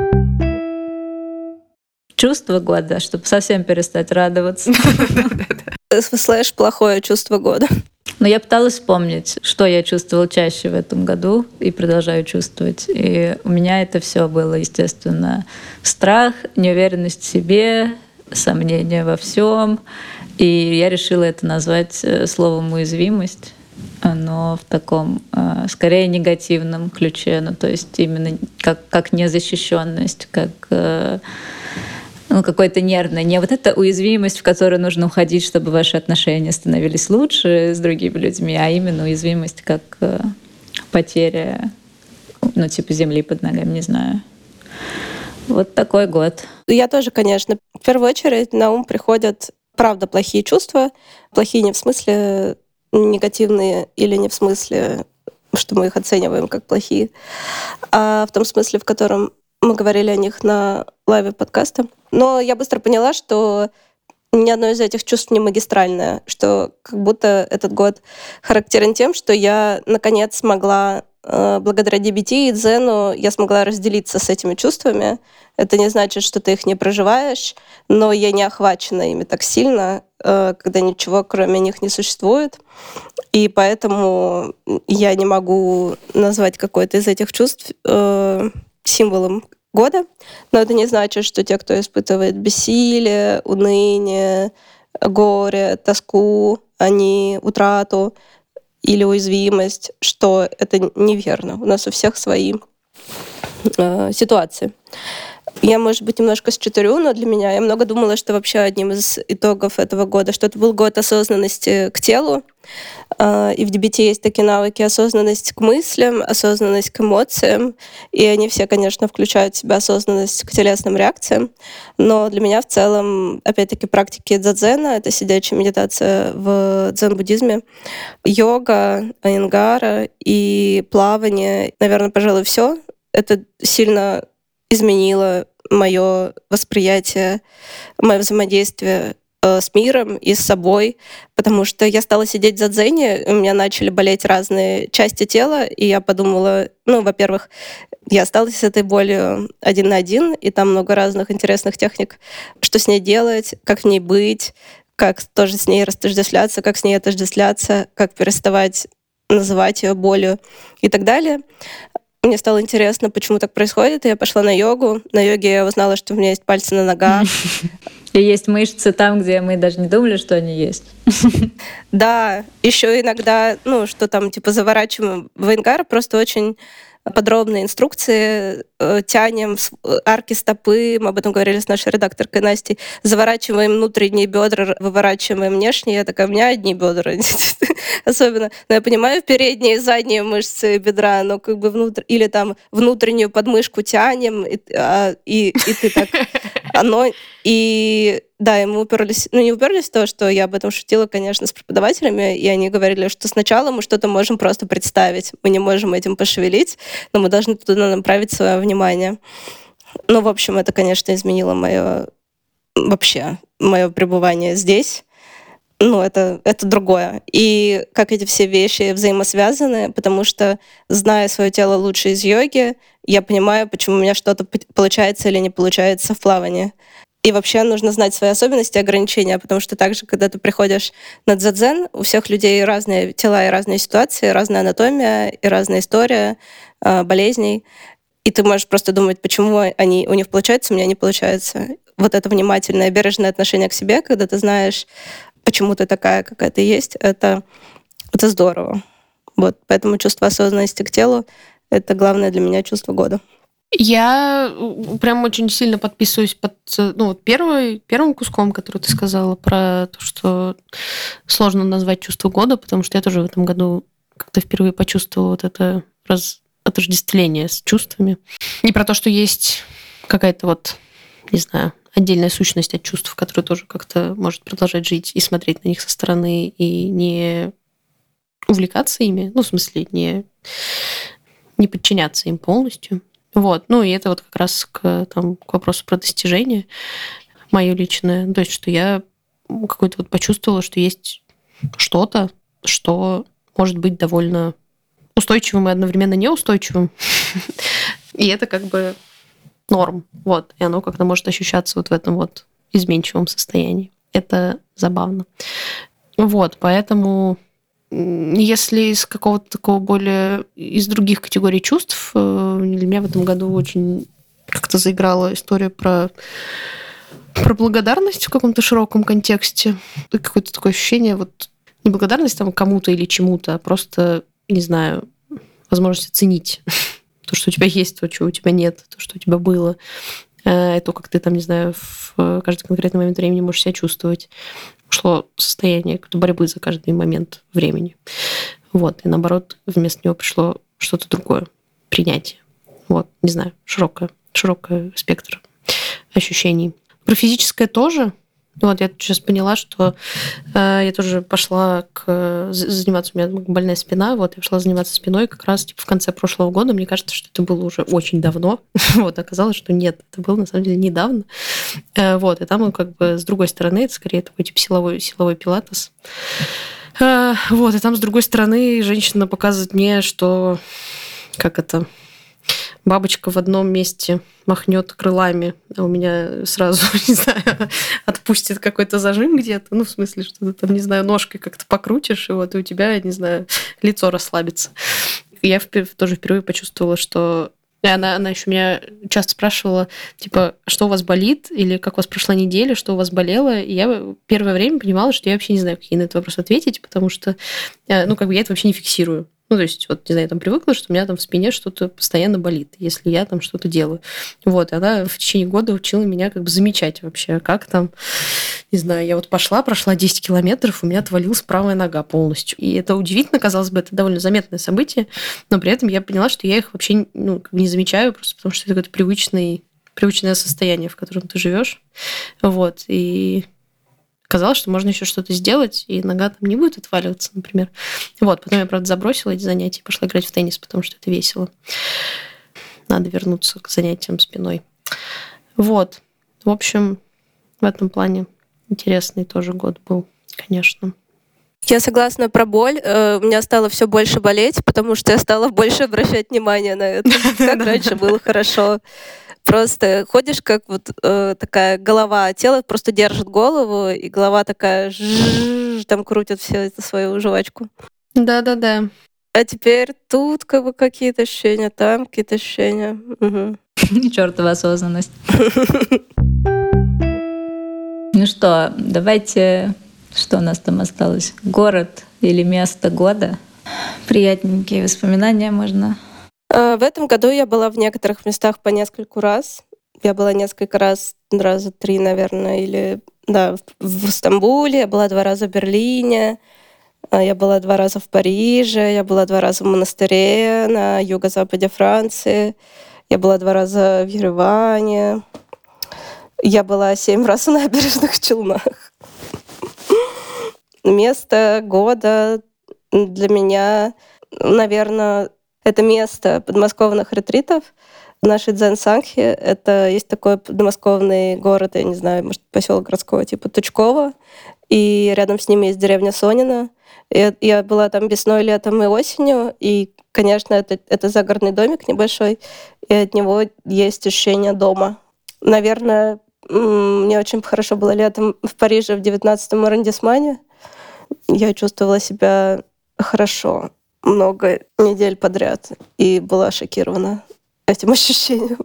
Чувство года, чтобы совсем перестать радоваться. Слэш плохое чувство года. Но я пыталась вспомнить, что я чувствовала чаще в этом году и продолжаю чувствовать. И у меня это все было, естественно, страх, неуверенность в себе, сомнения во всем. И я решила это назвать э, словом уязвимость но в таком э, скорее негативном ключе, ну то есть именно как, как незащищенность, как э, ну, какой-то нервный, не вот эта уязвимость, в которую нужно уходить, чтобы ваши отношения становились лучше с другими людьми, а именно уязвимость как потеря, ну типа земли под ногами, не знаю. Вот такой год. Я тоже, конечно. В первую очередь на ум приходят правда плохие чувства. Плохие не в смысле негативные или не в смысле, что мы их оцениваем как плохие, а в том смысле, в котором мы говорили о них на лайве подкаста. Но я быстро поняла, что ни одно из этих чувств не магистральное, что как будто этот год характерен тем, что я наконец смогла Э, благодаря DBT и Дзену я смогла разделиться с этими чувствами. Это не значит, что ты их не проживаешь, но я не охвачена ими так сильно, э, когда ничего кроме них не существует. И поэтому я не могу назвать какое-то из этих чувств э, символом года. Но это не значит, что те, кто испытывает бессилие, уныние, горе, тоску, они утрату, или уязвимость, что это неверно. У нас у всех свои э, ситуации. Я, может быть, немножко считырю, но для меня я много думала, что вообще одним из итогов этого года, что это был год осознанности к телу, а, и в DBT есть такие навыки осознанность к мыслям, осознанность к эмоциям, и они все, конечно, включают в себя осознанность к телесным реакциям. Но для меня в целом, опять-таки, практики дзадзена — это сидячая медитация в дзен-буддизме, йога, айнгара и плавание, наверное, пожалуй, все. Это сильно изменило мое восприятие, мое взаимодействие Э, с миром и с собой, потому что я стала сидеть за дзене, у меня начали болеть разные части тела, и я подумала, ну, во-первых, я осталась с этой болью один на один, и там много разных интересных техник, что с ней делать, как в ней быть, как тоже с ней растождествляться, как с ней отождествляться, как переставать называть ее болью и так далее. Мне стало интересно, почему так происходит, и я пошла на йогу. На йоге я узнала, что у меня есть пальцы на ногах. И есть мышцы там, где мы даже не думали, что они есть. Да, еще иногда, ну, что там, типа, заворачиваем в ингар, просто очень подробные инструкции, э, тянем э, арки стопы, мы об этом говорили с нашей редакторкой Настей, заворачиваем внутренние бедра, выворачиваем внешние. Я такая, у меня одни бедра. Особенно, но я понимаю, передние и задние мышцы бедра, но как бы внутрь, или там внутреннюю подмышку тянем, и, а, и, и ты так, оно, и да, и мы уперлись, ну не уперлись в то, что я об этом шутила, конечно, с преподавателями, и они говорили, что сначала мы что-то можем просто представить, мы не можем этим пошевелить, но мы должны туда направить свое внимание. Ну, в общем, это, конечно, изменило мое вообще мое пребывание здесь. Ну, это, это другое. И как эти все вещи взаимосвязаны, потому что, зная свое тело лучше из йоги, я понимаю, почему у меня что-то получается или не получается в плавании. И вообще нужно знать свои особенности и ограничения, потому что также, когда ты приходишь на дзадзен, у всех людей разные тела и разные ситуации, разная анатомия и разная история э, болезней. И ты можешь просто думать, почему они, у них получается, у меня не получается. Вот это внимательное, бережное отношение к себе, когда ты знаешь, почему ты такая, какая ты есть, это, это здорово. Вот, поэтому чувство осознанности к телу — это главное для меня чувство года. Я прям очень сильно подписываюсь под ну, вот первый, первым куском, который ты сказала про то, что сложно назвать чувство года, потому что я тоже в этом году как-то впервые почувствовала вот это раз, отождествление с чувствами. Не про то, что есть какая-то вот, не знаю, отдельная сущность от чувств, которая тоже как-то может продолжать жить и смотреть на них со стороны и не увлекаться ими, ну, в смысле, не, не подчиняться им полностью. Вот. Ну, и это вот как раз к, там, к вопросу про достижение мое личное. То есть, что я какой-то вот почувствовала, что есть что-то, что может быть довольно устойчивым и одновременно неустойчивым. И это как бы норм. Вот. И оно как-то может ощущаться вот в этом вот изменчивом состоянии. Это забавно. Вот, поэтому если из какого-то такого более, из других категорий чувств, э, для меня в этом году очень как-то заиграла история про про благодарность в каком-то широком контексте. Какое-то такое ощущение, вот не благодарность там кому-то или чему-то, а просто, не знаю, возможность оценить то, что у тебя есть, то, чего у тебя нет, то, что у тебя было, э, то, как ты там, не знаю, в каждый конкретный момент времени можешь себя чувствовать шло состояние борьбы за каждый момент времени. Вот. И наоборот, вместо него пришло что-то другое. Принятие. Вот. Не знаю, широкое, широкий спектр ощущений. Про физическое тоже вот я сейчас поняла, что э, я тоже пошла к, заниматься, у меня больная спина, вот я пошла заниматься спиной как раз типа, в конце прошлого года. Мне кажется, что это было уже очень давно. вот, оказалось, что нет, это было на самом деле недавно. Э, вот, и там как бы с другой стороны, это скорее такой типа силовой, силовой пилатес. Э, вот, и там с другой стороны женщина показывает мне, что как это бабочка в одном месте махнет крылами, а у меня сразу, не знаю, отпустит какой-то зажим где-то. Ну, в смысле, что ты там, не знаю, ножкой как-то покрутишь, и вот и у тебя, не знаю, лицо расслабится. Я тоже впервые почувствовала, что она, она еще меня часто спрашивала, типа, что у вас болит, или как у вас прошла неделя, что у вас болело. И я первое время понимала, что я вообще не знаю, какие на этот вопрос ответить, потому что, э, ну, как бы я это вообще не фиксирую. Ну, то есть, вот, не знаю, я там привыкла, что у меня там в спине что-то постоянно болит, если я там что-то делаю. Вот, и она в течение года учила меня как бы замечать вообще, как там, не знаю, я вот пошла, прошла 10 километров, у меня отвалилась правая нога полностью. И это удивительно, казалось бы, это довольно заметное событие, но при этом я поняла, что я их вообще ну, не замечаю, просто потому что это какой-то привычный привычное состояние, в котором ты живешь. Вот. И казалось, что можно еще что-то сделать, и нога там не будет отваливаться, например. Вот, потом я, правда, забросила эти занятия и пошла играть в теннис, потому что это весело. Надо вернуться к занятиям спиной. Вот. В общем, в этом плане интересный тоже год был, конечно. Я согласна про боль. Э, у меня стало все больше болеть, потому что я стала больше обращать внимание на это. Как раньше было хорошо. Просто ходишь, как вот э, такая голова, тело просто держит голову, и голова такая там крутит все это свою жвачку. Да-да-да. А теперь тут как бы какие-то ощущения, там какие-то ощущения. Угу. Чертова осознанность. Ну что, давайте, что у нас там осталось? Город или место года? Приятненькие воспоминания можно в этом году я была в некоторых местах по нескольку раз. Я была несколько раз, раза три, наверное, или да, в Стамбуле, я была два раза в Берлине, э, я была два раза в Париже, я была два раза в монастыре на юго-западе Франции, я была два раза в Ереване, я была семь раз в набережных Челнах. Место года для меня, наверное, это место подмосковных ретритов. Нашей Дзен-Сангхе это есть такой подмосковный город, я не знаю, может, поселок городского типа Тучково, и рядом с ним есть деревня Сонина. И я была там весной, летом и осенью, и, конечно, это, это загородный домик небольшой, и от него есть ощущение дома. Наверное, мне очень хорошо было летом в Париже в 19-м арендисмане. Я чувствовала себя хорошо много недель подряд и была шокирована этим ощущением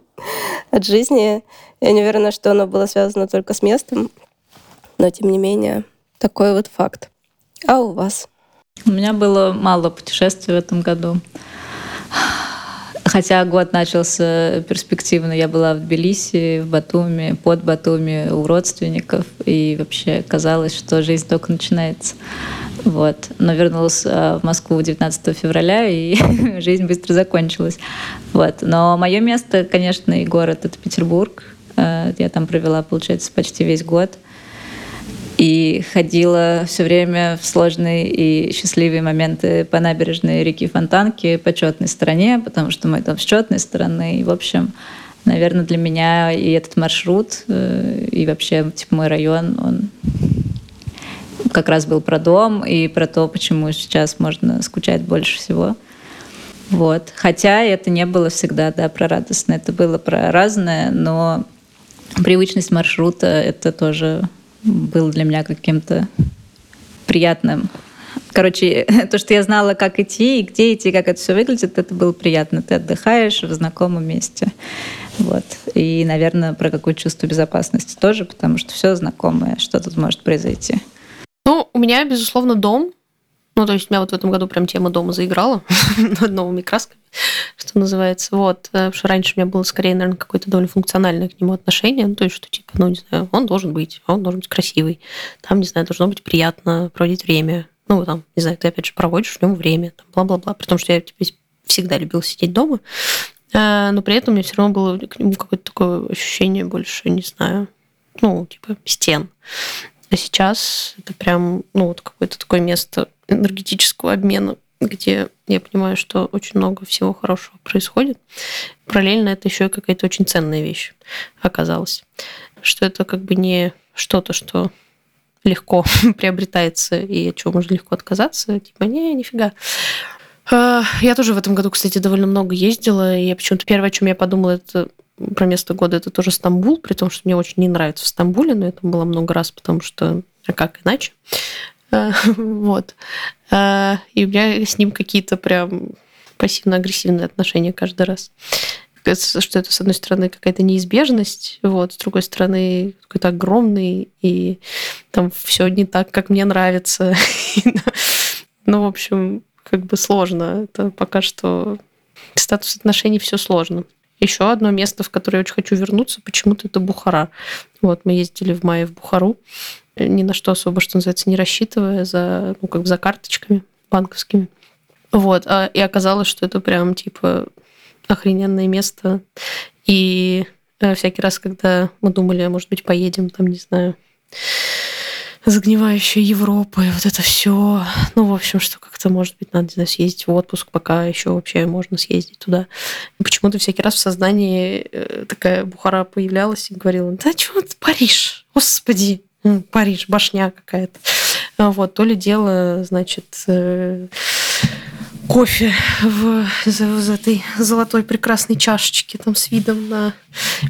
от жизни. Я не уверена, что оно было связано только с местом, но тем не менее такой вот факт. А у вас? У меня было мало путешествий в этом году. Хотя год начался перспективно. Я была в Тбилиси, в Батуми, под Батуми, у родственников. И вообще казалось, что жизнь только начинается. Вот. Но вернулась э, в Москву 19 февраля, и жизнь быстро закончилась. Вот. Но мое место, конечно, и город — это Петербург. Э, я там провела, получается, почти весь год. И ходила все время в сложные и счастливые моменты по набережной реки Фонтанки, по четной стороне, потому что мы там с четной стороны. И, в общем, наверное, для меня и этот маршрут, э, и вообще типа, мой район, он как раз был про дом и про то, почему сейчас можно скучать больше всего. Вот. Хотя это не было всегда да, про радостное, это было про разное, но привычность маршрута это тоже было для меня каким-то приятным. Короче, то, что я знала, как идти, и где идти, как это все выглядит, это было приятно. Ты отдыхаешь в знакомом месте. Вот. И, наверное, про какое чувство безопасности тоже, потому что все знакомое, что тут может произойти. Ну, у меня, безусловно, дом. Ну, то есть у меня вот в этом году прям тема дома заиграла новыми красками, что называется. Вот. Э, потому что раньше у меня было скорее, наверное, какое-то довольно функциональное к нему отношение. Ну, то есть, что типа, ну, не знаю, он должен быть, он должен быть красивый. Там, не знаю, должно быть приятно проводить время. Ну, там, не знаю, ты опять же проводишь в нем время, там, бла-бла-бла. При том, что я типа, всегда любила сидеть дома. Э, но при этом у меня все равно было к нему какое-то такое ощущение больше, не знаю, ну, типа, стен. А сейчас это прям, ну, вот какое-то такое место энергетического обмена, где я понимаю, что очень много всего хорошего происходит. Параллельно это еще и какая-то очень ценная вещь оказалась. Что это как бы не что-то, что легко приобретается и от чего можно легко отказаться. Типа, не, нифига. А, я тоже в этом году, кстати, довольно много ездила, и я почему-то первое, о чем я подумала, это про место года это тоже Стамбул, при том, что мне очень не нравится в Стамбуле, но это было много раз, потому что а как иначе? А, вот. А, и у меня с ним какие-то прям пассивно-агрессивные отношения каждый раз. Что это, с одной стороны, какая-то неизбежность, вот, с другой стороны, какой-то огромный, и там все не так, как мне нравится. ну, в общем, как бы сложно. Это пока что статус отношений все сложно. Еще одно место, в которое я очень хочу вернуться, почему-то это Бухара. Вот, мы ездили в мае в Бухару, ни на что особо, что называется, не рассчитывая за, ну, как за карточками банковскими. Вот, а, и оказалось, что это прям, типа, охрененное место. И э, всякий раз, когда мы думали, а может быть, поедем, там, не знаю, загнивающая Европа и вот это все. Ну, в общем, что как-то, может быть, надо знаю, съездить в отпуск, пока еще вообще можно съездить туда. Почему-то всякий раз в сознании э, такая Бухара появлялась и говорила, да чего ты, Париж, господи, Париж, башня какая-то. Вот, то ли дело, значит, э, кофе в, в, этой золотой прекрасной чашечке там с видом на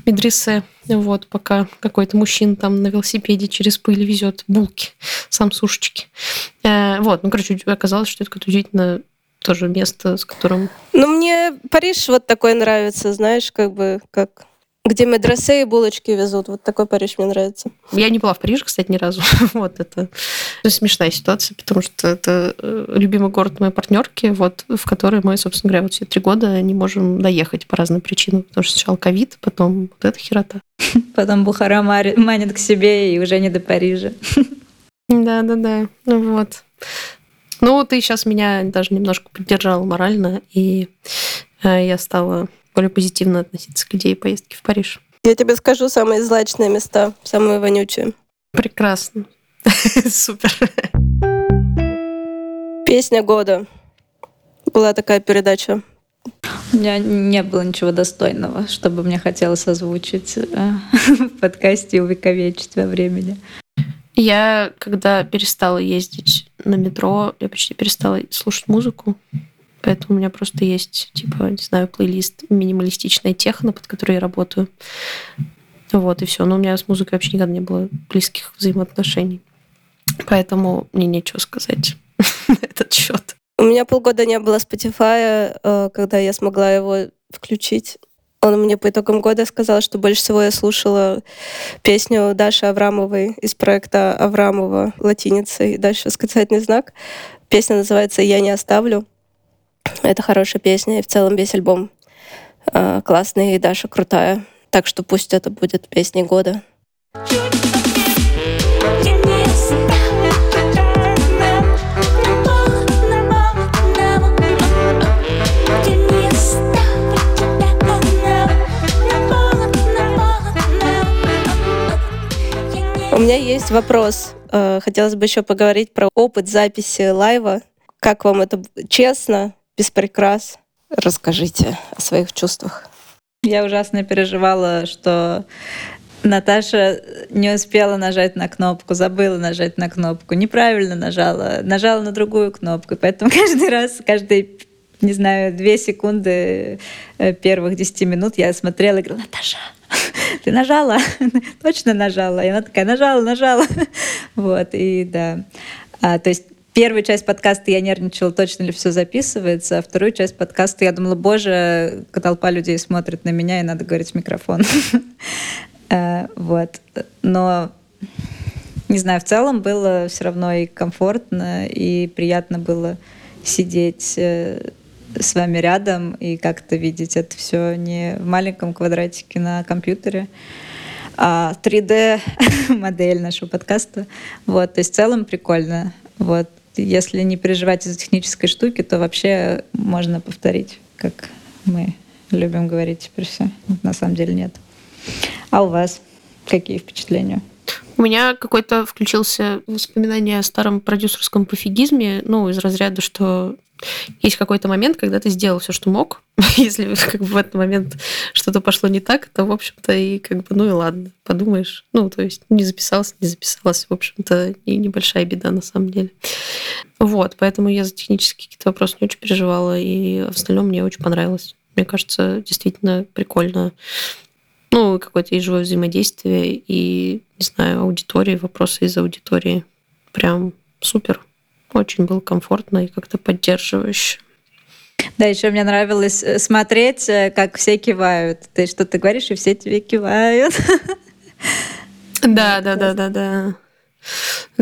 медресе. Вот, пока какой-то мужчина там на велосипеде через пыль везет булки, сам сушечки. Э, вот, ну, короче, оказалось, что это какое-то удивительно тоже место, с которым... Ну, мне Париж вот такой нравится, знаешь, как бы, как где медресе и булочки везут. Вот такой Париж мне нравится. Я не была в Париже, кстати, ни разу. вот это смешная ситуация, потому что это э, любимый город моей партнерки, вот, в который мы, собственно говоря, вот все три года не можем доехать по разным причинам. Потому что сначала ковид, потом вот эта херота. Потом Бухара манит к себе и уже не до Парижа. Да-да-да. Ну вот. Ну, ты сейчас меня даже немножко поддержала морально, и э, я стала более позитивно относиться к идее поездки в Париж. Я тебе скажу самые злачные места, самые вонючие. Прекрасно. Супер. Песня года. Была такая передача. У меня не было ничего достойного, чтобы мне хотелось озвучить э, в подкасте и увековечить во времени. Я, когда перестала ездить на метро, я почти перестала слушать музыку. Поэтому у меня просто есть, типа, не знаю, плейлист минималистичная техно, под который я работаю. Вот, и все. Но у меня с музыкой вообще никогда не было близких взаимоотношений. Поэтому мне нечего сказать на этот счет. У меня полгода не было Spotify, э, когда я смогла его включить. Он мне по итогам года сказал, что больше всего я слушала песню Даши Аврамовой из проекта Аврамова латиницей, дальше восклицательный знак. Песня называется «Я не оставлю». Это хорошая песня, и в целом весь альбом э, классный, и Даша крутая. Так что пусть это будет песней года. У меня есть вопрос. Э, хотелось бы еще поговорить про опыт записи лайва. Как вам это честно? Без прикрас. Расскажите о своих чувствах. Я ужасно переживала, что Наташа не успела нажать на кнопку, забыла нажать на кнопку, неправильно нажала, нажала на другую кнопку. Поэтому каждый раз, каждые, не знаю, две секунды э, первых десяти минут я смотрела и говорила, Наташа, ты нажала? Точно нажала? И она такая, нажала, нажала. Вот, и да. А, то есть Первую часть подкаста я нервничала, точно ли все записывается, а вторую часть подкаста я думала, боже, толпа людей смотрит на меня, и надо говорить в микрофон. Э, вот. Но, не знаю, в целом было все равно и комфортно, и приятно было сидеть э, с вами рядом и как-то видеть это все не в маленьком квадратике на компьютере, а 3D модель нашего подкаста. Вот, то есть в целом прикольно. Вот если не переживать из-за технической штуки, то вообще можно повторить, как мы любим говорить теперь все. На самом деле нет. А у вас какие впечатления? У меня какой-то включился воспоминание о старом продюсерском пофигизме, ну, из разряда, что есть какой-то момент, когда ты сделал все, что мог. Если как бы в этот момент что-то пошло не так, то, в общем-то, и как бы, ну и ладно, подумаешь. Ну, то есть не записался, не записалась, в общем-то, и небольшая беда на самом деле. Вот, поэтому я за технические какие-то вопросы не очень переживала, и в остальном мне очень понравилось. Мне кажется, действительно прикольно. Ну, какое-то и живое взаимодействие, и, не знаю, аудитории, вопросы из аудитории. Прям супер. Очень было комфортно и как-то поддерживающе. Да, еще мне нравилось э, смотреть, э, как все кивают. Ты что-то говоришь, и все тебе кивают. Да, да, да, да, да.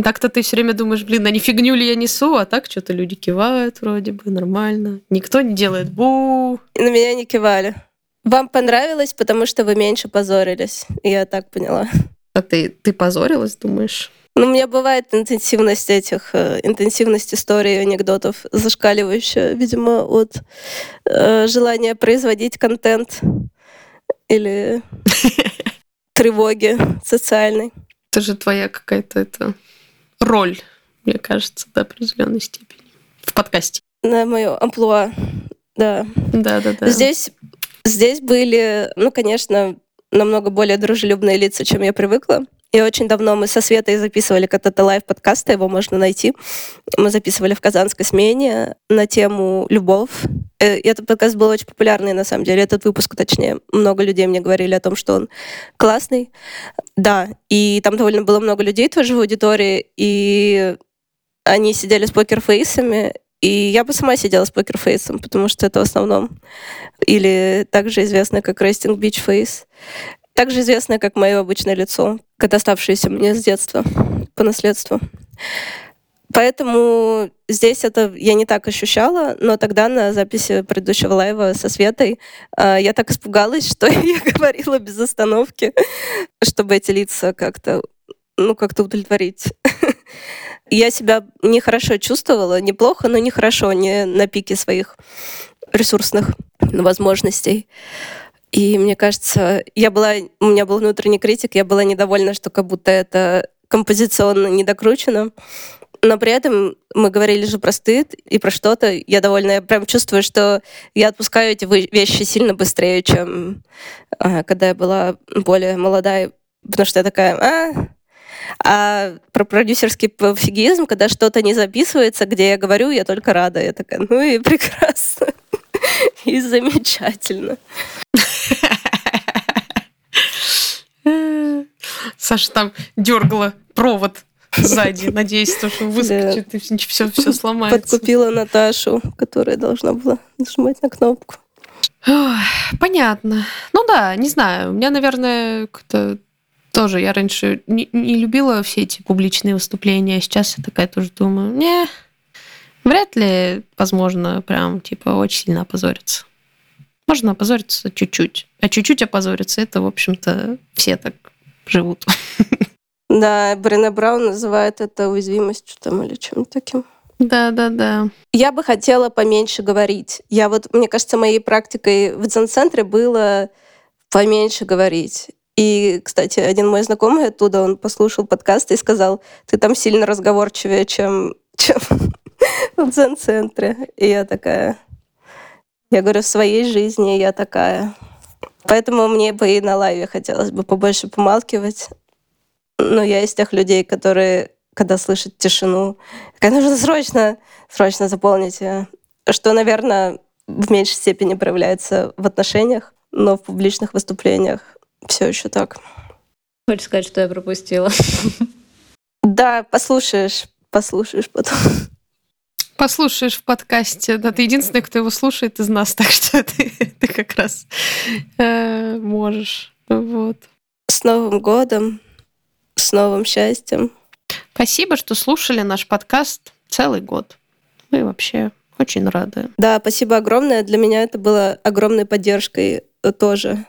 Так-то ты все время думаешь, блин, а не фигню ли я несу, а так что-то люди кивают вроде бы нормально. Никто не делает бу. На меня не кивали. Вам понравилось, потому что вы меньше позорились. Я так поняла. А ты, ты позорилась, думаешь? Ну, у меня бывает интенсивность этих, э, интенсивность историй, анекдотов зашкаливающая, видимо, от э, желания производить контент или тревоги социальной. Это же твоя какая-то это роль, мне кажется, до определенной степени в подкасте. На мое амплуа, да. Да, да, да. Здесь, здесь были, ну, конечно, намного более дружелюбные лица, чем я привыкла. И очень давно мы со Светой записывали когда-то лайв-подкаст, его можно найти. Мы записывали в казанской смене на тему «Любовь». Э, и этот подкаст был очень популярный, на самом деле, этот выпуск, точнее. Много людей мне говорили о том, что он классный. Да, и там довольно было много людей тоже в аудитории, и они сидели с покерфейсами, и я бы сама сидела с покерфейсом, потому что это в основном или также известно как resting beach face также известное как мое обычное лицо, как оставшееся мне с детства по наследству. Поэтому здесь это я не так ощущала, но тогда на записи предыдущего лайва со Светой э, я так испугалась, что я говорила без остановки, чтобы эти лица как-то, ну, как-то удовлетворить. Я себя нехорошо чувствовала, неплохо, но нехорошо, не на пике своих ресурсных возможностей. И мне кажется, я была, у меня был внутренний критик, я была недовольна, что как будто это композиционно недокручено. Но при этом мы говорили же про стыд и про что-то. Я довольна, я прям чувствую, что я отпускаю эти вещи сильно быстрее, чем а, когда я была более молодая. Потому что я такая, а, а про продюсерский пофигизм, когда что-то не записывается, где я говорю, я только рада. Я такая, ну и прекрасно. И замечательно. Саша там дергала провод сзади, надеясь, что выскочит и все, все сломается. Подкупила Наташу, которая должна была нажимать на кнопку. Понятно. Ну да, не знаю. У меня, наверное, как-то тоже я раньше не, не любила все эти публичные выступления, а сейчас я такая тоже думаю, не, вряд ли возможно прям типа очень сильно опозориться. Можно опозориться чуть-чуть. А чуть-чуть опозориться, это, в общем-то, все так живут. Да, Брене Браун называет это уязвимостью там или чем-то таким. Да, да, да. Я бы хотела поменьше говорить. Я вот, мне кажется, моей практикой в дзен-центре было поменьше говорить. И, кстати, один мой знакомый оттуда, он послушал подкаст и сказал, ты там сильно разговорчивее, чем, чем в дзен-центре. И я такая, я говорю, в своей жизни я такая. Поэтому мне бы и на лайве хотелось бы побольше помалкивать. Но я из тех людей, которые, когда слышат тишину, как нужно срочно, срочно заполнить ее. Что, наверное, в меньшей степени проявляется в отношениях, но в публичных выступлениях все еще так. Хочешь сказать, что я пропустила? Да, послушаешь, послушаешь потом послушаешь в подкасте. Да, ты единственный, кто его слушает из нас, так что ты, ты как раз э, можешь. Вот. С Новым годом, с новым счастьем. Спасибо, что слушали наш подкаст целый год. Мы вообще очень рады. Да, спасибо огромное. Для меня это было огромной поддержкой тоже.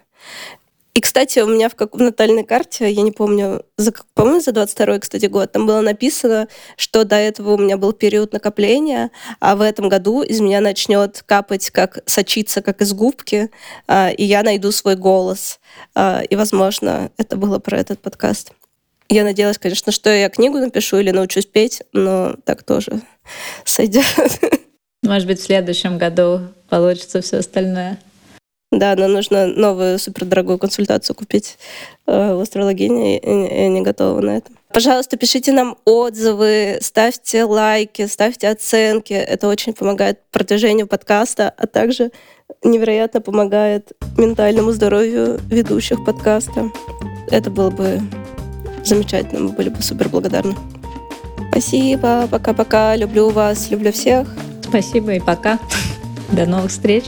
И, кстати, у меня в, как, в натальной карте, я не помню, за, по-моему, за 22 кстати, год, там было написано, что до этого у меня был период накопления, а в этом году из меня начнет капать, как сочиться, как из губки, а, и я найду свой голос. А, и, возможно, это было про этот подкаст. Я надеялась, конечно, что я книгу напишу или научусь петь, но так тоже сойдет. Может быть, в следующем году получится все остальное. Да, нам нужно новую супердорогую консультацию купить э, в астрологине, и, и не готова на это. Пожалуйста, пишите нам отзывы, ставьте лайки, ставьте оценки. Это очень помогает продвижению подкаста, а также невероятно помогает ментальному здоровью ведущих подкаста. Это было бы замечательно, мы были бы супер благодарны. Спасибо, пока-пока, люблю вас, люблю всех. Спасибо и пока. До новых встреч.